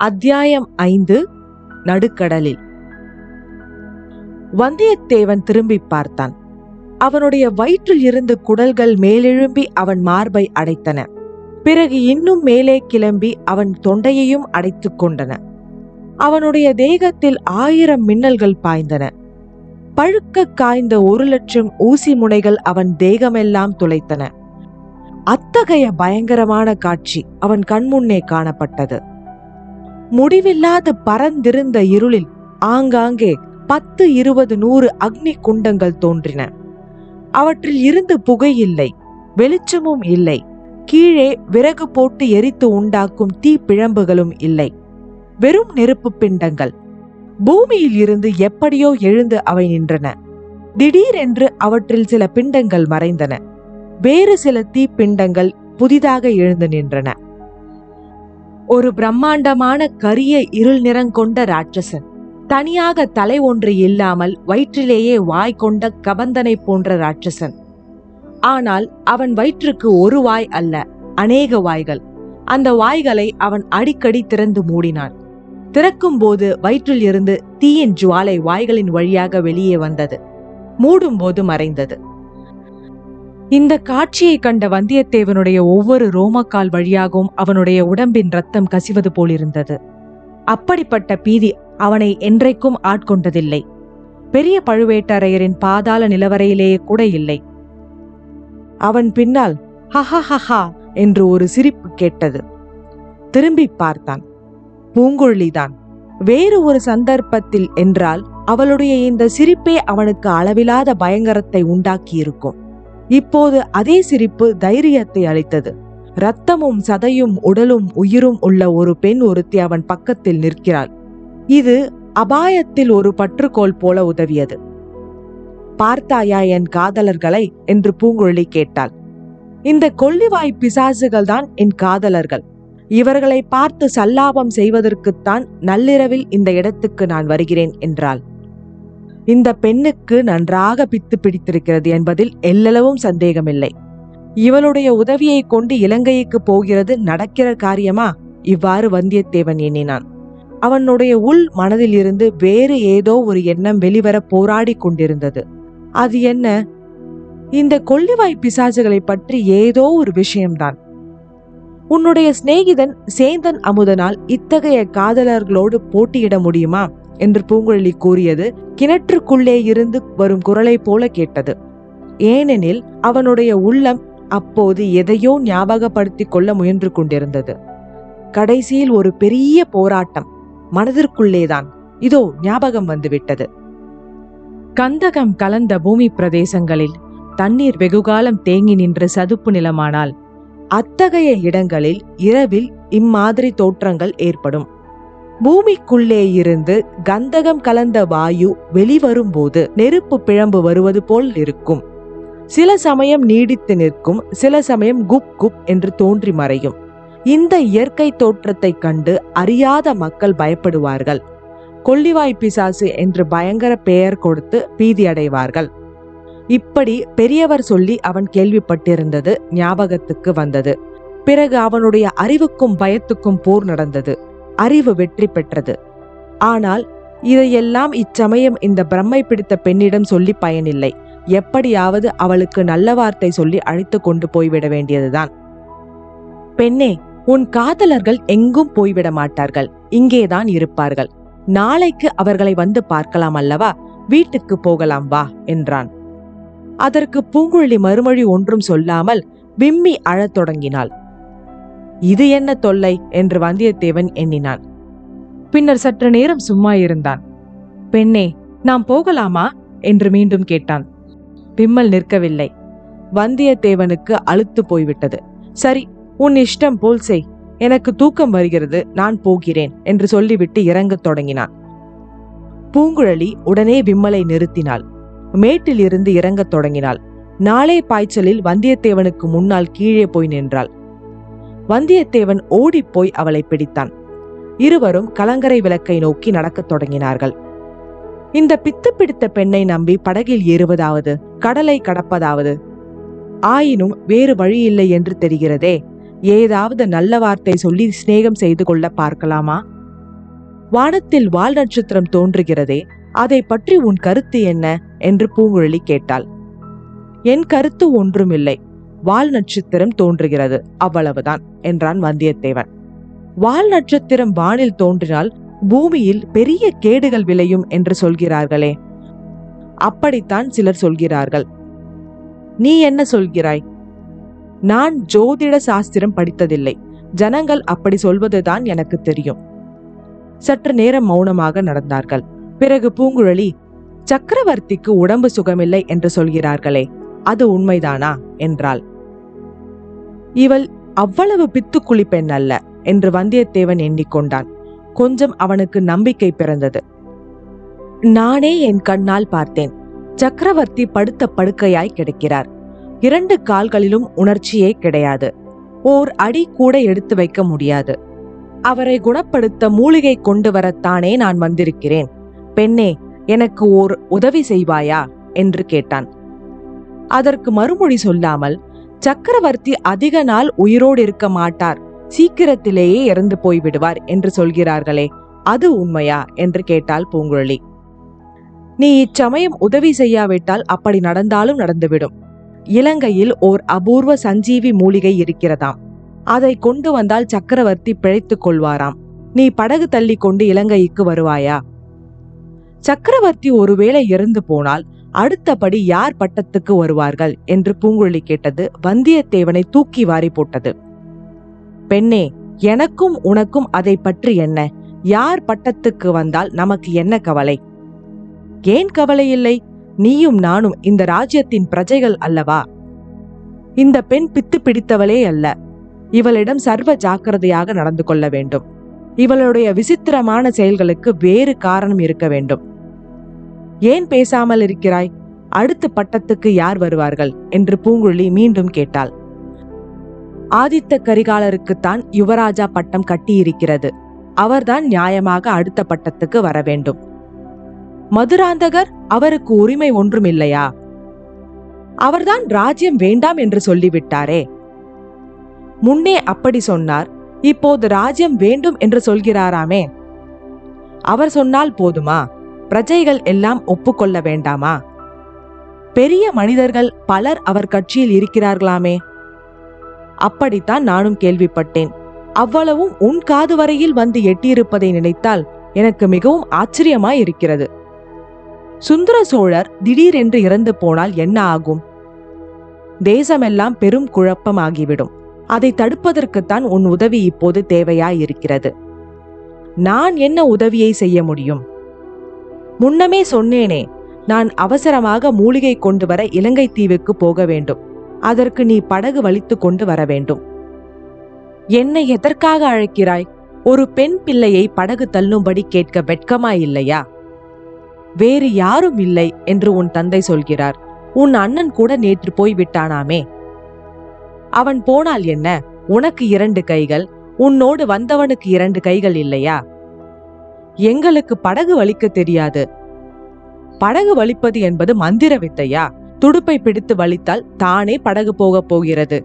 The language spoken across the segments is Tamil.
அத்தியாயம் ஐந்து நடுக்கடலில். வந்தியத்தேவன் திரும்பி பார்த்தான். அவனுடைய வயிற்றில் இருந்து குடல்கள் மேலெழும்பி அவன் மார்பை அடைத்தன. பிறகு இன்னும் மேலே கிளம்பி அவன் தொண்டையையும் அடைத்துக் கொண்டன. அவனுடைய தேகத்தில் ஆயிரம் மின்னல்கள் பாய்ந்தன. பழுக்க காய்ந்த ஒரு லட்சம் ஊசி முனைகள் அவன் தேகமெல்லாம் துளைத்தன. அத்தகைய பயங்கரமான காட்சி அவன் கண்முன்னே காணப்பட்டது. முடிவில்லாது பறந்திருந்த இருளில் ஆங்காங்கே பத்து இருபது நூறு அக்னி குண்டங்கள் தோன்றின. அவற்றில் இருந்து புகை இல்லை வெளிச்சமும் இல்லை. கீழே விறகு போட்டு எரித்து உண்டாக்கும் தீ பிழம்புகளும் இல்லை. வெறும் நெருப்பு பிண்டங்கள். பூமியில் இருந்து எப்படியோ எழுந்து அவை நின்றன. திடீரென்று அவற்றில் சில பிண்டங்கள் மறைந்தன. வேறு சில தீப்பிண்டங்கள் புதிதாக எழுந்து நின்றன. ஒரு பிரம்மாண்டமான கரிய இருள் நிறங்கொண்ட ராட்சசன். தனியாக தலை ஒன்று இல்லாமல் வயிற்றிலேயே வாய் கொண்ட கபந்தனை போன்ற ராட்சசன். ஆனால் அவன் வயிற்றுக்கு ஒரு வாய் அல்ல அநேக வாய்கள். அந்த வாய்களை அவன் அடிக்கடி திறந்து மூடினான். திறக்கும் போது வயிற்றில் இருந்து தீயின் ஜுவாலை வாய்களின் வழியாக வெளியே வந்தது. மூடும் போது மறைந்தது. இந்த காட்சியை கண்ட வந்தியத்தேவனுடைய ஒவ்வொரு ரோமக்கால் வழியாகவும் அவனுடைய உடம்பின் ரத்தம் கசிவது போலிருந்தது. அப்படிப்பட்ட பீதி அவனை என்றைக்கும் ஆட்கொண்டதில்லை. பெரிய பழுவேட்டரையரின் பாதாள நிலவரையிலேயே கூட இல்லை. அவன் பின்னால் ஹஹஹஹா என்று ஒரு சிரிப்பு கேட்டது. திரும்பி பார்த்தான். பூங்குழலிதான் வேறு ஒரு சந்தர்ப்பத்தில் என்றால் அவளுடைய இந்த சிரிப்பே அவனுக்கு அளவிலாத பயங்கரத்தை உண்டாக்கியிருக்கும். இப்போது அதே சிரிப்பு தைரியத்தை அளித்தது. ரத்தமும் சதையும் உடலும் உயிரும் உள்ள ஒரு பெண் ஒருத்தி அவன் பக்கத்தில் நிற்கிறாள். இது அபாயத்தில் ஒரு பற்றுக்கோள் போல உதவியது. பார்த்தாயா என் காதலர்களை? என்று பூங்குழலி கேட்டாள். இந்த கொள்ளிவாய் பிசாசுகள் தான் என் காதலர்கள். இவர்களை பார்த்து சல்லாபம் செய்வதற்குத்தான் நள்ளிரவில் இந்த இடத்துக்கு நான் வருகிறேன் என்றாள். இந்த பெண்ணுக்கு நன்றாக பித்து பிடித்திருக்கிறது என்பதில் எல்லளவும் சந்தேகமில்லை. இவளுடைய உதவியை கொண்டு இலங்கைக்கு போகிறது நடக்கிற காரியமா? இவ்வாறு வந்தியத்தேவன் எண்ணினான். அவனுடைய உள் மனதில் இருந்து வேறு ஏதோ ஒரு எண்ணம் வெளிவர போராடி கொண்டிருந்தது. அது என்ன? இந்த கொள்ளிவாய் பிசாசுகளை பற்றி ஏதோ ஒரு விஷயம்தான். உன்னுடைய சிநேகிதன் சேந்தன் அமுதனால் இத்தகைய காதலர்களோடு போட்டியிட முடியுமா? என்று பூங்குழலி கூறியது கிணற்றுக்குள்ளே இருந்து வரும் குரலை போல கேட்டது. ஏனெனில் அவனுடைய உள்ளம் அப்போது எதையோ ஞாபகப்படுத்திக் கொள்ள முயன்று கொண்டிருந்தது. கடைசியில் ஒரு பெரிய போராட்டம் மனதிற்குள்ளேதான் இதோ ஞாபகம் வந்துவிட்டது. கந்தகம் கலந்த பூமி பிரதேசங்களில் தண்ணீர் வெகுகாலம் தேங்கி நின்ற சதுப்பு நிலமானால் அத்தகைய இடங்களில் இரவில் இம்மாதிரி தோற்றங்கள் ஏற்படும். பூமிக்குள்ளே இருந்து கந்தகம் கலந்த வாயு வெளிவரும்போது நெருப்பு பிழம்பு வருவது போல் இருக்கும். சில சமயம் நீடித்து நிற்கும் சில சமயம் குப் குப் என்று தோன்றி மறையும். இந்த இயற்கை தோற்றத்தை கண்டு அறியாத மக்கள் பயப்படுவார்கள். கொள்ளிவாய் பிசாசு என்று பயங்கர பெயர் கொடுத்து பீதியடைவார்கள். இப்படி பெரியவர் சொல்லி அவன் கேள்விப்பட்டிருந்தது ஞாபகத்துக்கு வந்தது. பிறகு அவனுடைய அறிவுக்கும் பயத்துக்கும் போர் நடந்தது. அறிவு வெற்றி பெற்றது. ஆனால் இதையெல்லாம் இச்சமயம் இந்த பிரம்மை பிடித்த பெண்ணிடம் சொல்லி பயனில்லை. எப்படியாவது அவளுக்கு நல்ல வார்த்தை சொல்லி அழைத்து கொண்டு போய்விட வேண்டியதுதான். பெண்ணே உன் காதலர்கள் எங்கும் போய்விட மாட்டார்கள். இங்கேதான் இருப்பார்கள். நாளைக்கு அவர்களை வந்து பார்க்கலாம் அல்லவா? வீட்டுக்கு போகலாம் வா என்றான். அதற்கு பூங்குழலி மறுமொழி ஒன்றும் சொல்லாமல் விம்மி அழத் தொடங்கினாள். இது என்ன தொல்லை என்று வந்தியத்தேவன் எண்ணினான். பின்னர் சற்று நேரம் சும்மா இருந்தான். பெண்ணே நாம் போகலாமா? என்று மீண்டும் கேட்டான். விம்மல் நிற்கவில்லை. வந்தியத்தேவனுக்கு அழுத்து போய்விட்டது. சரி உன் இஷ்டம் போல் செய். எனக்கு தூக்கம் வருகிறது நான் போகிறேன் என்று சொல்லிவிட்டு இறங்கத் தொடங்கினான். பூங்குழலி உடனே விம்மலை நிறுத்தினாள். மேட்டில் இருந்து இறங்கத் தொடங்கினாள். நாளே பாய்ச்சலில் வந்தியத்தேவனுக்கு முன்னால் கீழே போய் நின்றாள். வந்தியத்தேவன் ஓடிப்போய் அவளை பிடித்தான். இருவரும் கலங்கரை விளக்கை நோக்கி நடக்கத் தொடங்கினார்கள். இந்த பித்து பிடித்த பெண்ணை நம்பி படகில் ஏறுவதாவது கடலை கடப்பதாவது? ஆயினும் வேறு வழியில்லை என்று தெரிகிறதே ஏதாவது நல்ல வார்த்தை சொல்லி சிநேகம் செய்து கொள்ள பார்க்கலாமா? வானத்தில் வால் நட்சத்திரம் தோன்றுகிறதே அதை பற்றி உன் கருத்து என்ன? என்று பூங்குழலி கேட்டாள். என் கருத்து ஒன்றுமில்லை. வால் நட்சத்திரம் தோன்றுகிறது. அவ்வளவுதான் என்றான் வந்தியத்தேவன். வால் நட்சத்திரம் வானில் தோன்றினால் பூமியில் பெரிய கேடுகள் விளையும் என்று சொல்கிறார்களே. அப்படித்தான் சிலர் சொல்கிறார்கள். நீ என்ன சொல்கிறாய்? நான் ஜோதிட சாஸ்திரம் படித்ததில்லை. ஜனங்கள் அப்படி சொல்வதுதான் எனக்கு தெரியும். சற்று நேரம் மௌனமாக நடந்தார்கள். பிறகு பூங்குழலி சக்கரவர்த்திக்கு உடம்பு சுகமில்லை என்று சொல்கிறார்களே அது உண்மைதானா? என்றாள். இவள் அவ்வளவு பித்துக்குழி பெண் அல்ல என்று வந்தியத்தேவன் எண்ணிக்கொண்டான். கொஞ்சம் அவனுக்கு நம்பிக்கை பிறந்தது. நானே என் கண்ணால் பார்த்தேன். சக்கரவர்த்தி படுத்த படுக்கையாய் கிடக்கிறார். இரண்டு கால்களிலும் உணர்ச்சியே கிடையாது. ஓர் அடி கூட எடுத்து வைக்க முடியாது. அவரை குணப்படுத்த மூலிகை கொண்டு வரத்தானே நான் வந்திருக்கிறேன். பெண்ணே எனக்கு ஓர் உதவி செய்வாயா? என்று கேட்டான். அதற்கு மறுமொழி சொல்லாமல் சக்கரவர்த்தி அதிக நாள் உயிரோடு இருக்க மாட்டார். சீக்கிரத்திலேயே இறந்து போய்விடுவார் என்று சொல்கிறார்களே அது உண்மையா? என்று கேட்டாள் பூங்குழலி. நீ இச்சமயம் உதவி செய்யாவிட்டால் அப்படி நடந்தாலும் நடந்துவிடும். இலங்கையில் ஓர் அபூர்வ சஞ்சீவி மூலிகை இருக்கிறதாம். அதை கொண்டு வந்தால் சக்கரவர்த்தி பிழைத்துக் கொள்வாராம். நீ படகு தள்ளி கொண்டு இலங்கைக்கு வருவாயா? சக்கரவர்த்தி ஒருவேளை இறந்து போனால் அடுத்தபடி யார் பட்டத்துக்கு வருவார்கள்? என்று பூங்குழலி கேட்டது வந்தியத்தேவனை தூக்கி வாரி போட்டது. பெண்ணே எனக்கும் உனக்கும் அதை பற்றி என்ன? யார் பட்டத்துக்கு வந்தால் நமக்கு என்ன கவலை? ஏன் கவலை இல்லை நீயும் நானும் இந்த ராஜ்யத்தின் பிரஜைகள் அல்லவா? இந்த பெண் பித்து பிடித்தவளே அல்ல. இவளிடம் சர்வ ஜாக்கிரதையாக நடந்து கொள்ள வேண்டும். இவளுடைய விசித்திரமான செயல்களுக்கு வேறு காரணம் இருக்க வேண்டும். ஏன் பேசாமல் இருக்கிறாய்? அடுத்த பட்டத்துக்கு யார் வருவார்கள்? என்று பூங்குழலி மீண்டும் கேட்டாள். ஆதித்த கரிகாலருக்குத்தான் யுவராஜா பட்டம் கட்டியிருக்கிறது. அவர்தான் நியாயமாக அடுத்த பட்டத்துக்கு வர வேண்டும். மதுராந்தகர் அவருக்கு உரிமை ஒன்றும் இல்லையா அவர்தான் ராஜ்யம் வேண்டாம் என்று சொல்லிவிட்டாரே. முன்னே அப்படி சொன்னார். இப்போது ராஜ்யம் வேண்டும் என்று சொல்கிறாராமே. அவர் சொன்னால் போதுமா? பிரஜைகள் எல்லாம் ஒப்புக்கொள்ள வேண்டாமா? பெரிய மனிதர்கள் பலர் அவர் கட்சியில் இருக்கிறார்களாமே? அப்படித்தான் நானும் கேள்விப்பட்டேன். அவ்வளவும் உன் காது வரையில் வந்து எட்டியிருப்பதை நினைத்தால் எனக்கு மிகவும் ஆச்சரியமாய் இருக்கிறது சுந்தர சோழர் திடீரென்று இறந்து போனால் என்ன ஆகும்? தேசமெல்லாம் பெரும் குழப்பமாகிவிடும். அதை தடுப்பதற்குத்தான் உன் உதவி இப்போது தேவையாயிருக்கிறது. நான் என்ன உதவியை செய்ய முடியும்? முன்னமே சொன்னேனே நான் அவசரமாக மூலிகை கொண்டு வர இலங்கை தீவுக்கு போக வேண்டும். அதற்கு நீ படகு வலித்து கொண்டு வர வேண்டும். என்னை எதற்காக அழைக்கிறாய்? ஒரு பெண் பிள்ளையை படகு தள்ளும்படி கேட்க வெட்கமாய் இல்லையா? வேறு யாரும் இல்லை என்று உன் தந்தை சொல்கிறார். உன் அண்ணன் கூட நேற்று போய் விட்டானாமே. அவன் போனால் என்ன? உனக்கு இரண்டு கைகள் உன்னோடு வந்தவனுக்கு இரண்டு கைகள் இல்லையா? எங்களுக்கு படகு வலிக்க தெரியாது. படகு வலிப்பது என்பது மந்திர வித்தையா? துடுப்பை பிடித்து வலித்தால் தானே படகு போகப் போகிறது.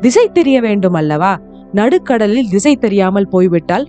திசை தெரிய வேண்டும் அல்லவா நடுக்கடலில் திசை தெரியாமல் போய்விட்டால்?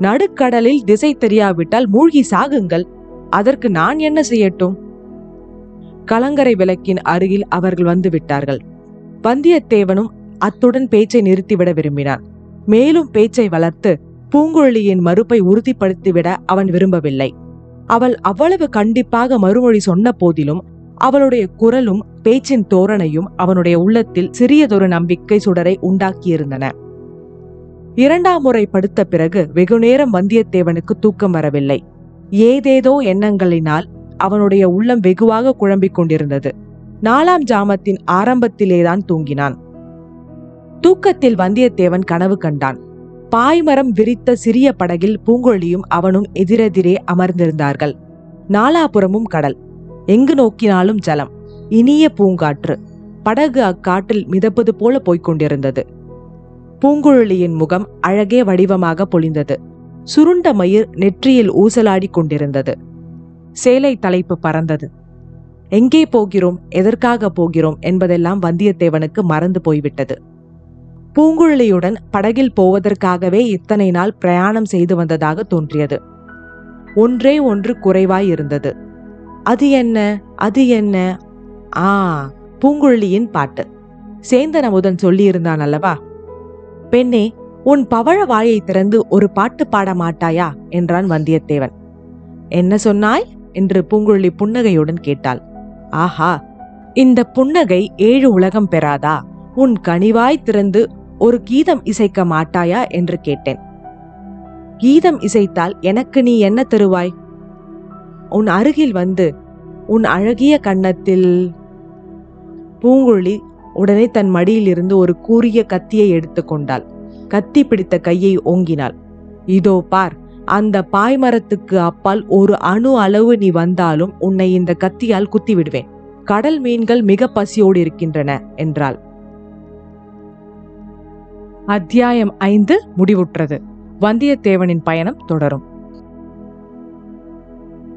நடுக்கடலில் திசை தெரியாவிட்டால் மூழ்கி சாகுங்கள். அதற்கு நான் என்ன செய்யட்டும்? கலங்கரை விளக்கின் அருகில் அவர்கள் வந்து விட்டார்கள். வந்தியத்தேவனும் அத்துடன் பேச்சை நிறுத்திவிட விரும்பினான். மேலும் பேச்சை வளர்த்து பூங்குழலியின் மறுப்பை உறுதிப்படுத்திவிட அவன் விரும்பவில்லை. அவள் அவ்வளவு கண்டிப்பாக மறுமொழி சொன்ன போதிலும் அவளுடைய குரலும் பேச்சின் தோரணையும் அவனுடைய உள்ளத்தில் சிறியதொரு நம்பிக்கை சுடரை உண்டாக்கியிருந்தன. இரண்டாம் முறை படுத்த பிறகு வெகுநேரம் வந்தியத்தேவனுக்கு தூக்கம் வரவில்லை. ஏதேதோ எண்ணங்களினால் அவனுடைய உள்ளம் வெகுவாக குழம்பிக் கொண்டிருந்தது. நாலாம் ஜாமத்தின் ஆரம்பத்திலேதான் தூங்கினான். தூக்கத்தில் வந்தியத்தேவன் கனவு கண்டான். பாய்மரம் விரித்த சிறிய படகில் பூங்கொழியும் அவனும் எதிரெதிரே அமர்ந்திருந்தார்கள். நாலாபுறமும் கடல். எங்கு நோக்கினாலும் ஜலம். இனிய பூங்காற்று. படகு அக்காற்றில் மிதப்பது போல போய்க் கொண்டிருந்தது பூங்குழலியின் முகம் அழகே வடிவமாக பொழிந்தது. சுருண்ட மயிர் நெற்றியில் ஊசலாடிக் கொண்டிருந்தது. சேலை தலைப்பு பறந்தது. எங்கே போகிறோம்? எதற்காக போகிறோம்? என்பதெல்லாம் வந்தியத்தேவனுக்கு மறந்து போய்விட்டது. பூங்குழலியுடன் படகில் போவதற்காகவே இத்தனை நாள் பிரயாணம் செய்து வந்ததாக தோன்றியது. ஒன்றே ஒன்று குறைவாய் இருந்தது. அது என்ன? அது என்ன? ஆ பூங்குழலியின் பாட்டு. சேந்தன் அமுதன் சொல்லியிருந்தான் அல்லவா? பெண்ணே உன் பவழ வாயை திறந்து ஒரு பாட்டு பாட மாட்டாயா? என்றான் வந்தியத்தேவன். என்ன சொன்னாய்? என்று பூங்குழலி புன்னகையுடன் கேட்டாள். ஆஹா இந்த புன்னகை ஏழு உலகம் பெறாதா? உன் கனிவாய் திறந்து ஒரு கீதம் இசைக்க மாட்டாயா என்று கேட்டேன். கீதம் இசைத்தால் எனக்கு நீ என்ன தருவாய்? உன் அருகில் வந்து உன் அழகிய கன்னத்தில் பூங்குழலி உடனே தன் மடியிலிருந்து ஒரு கூறிய கத்தியை எடுத்துக்கொண்டாள் கத்தி பிடித்த கையை ஓங்கினாள். இதோ பார் அந்த பாய்மரத்துக்கு அப்பால் ஒரு அணு அளவு நீ வந்தாலும் உன்னை இந்த கத்தியால் குத்தி விடுவேன் கடல் மீன்கள் மிக பசியோடு இருக்கின்றன என்றாள். அத்தியாயம் ஐந்து முடிவுற்றது. வந்தியத்தேவனின் பயணம் தொடரும்.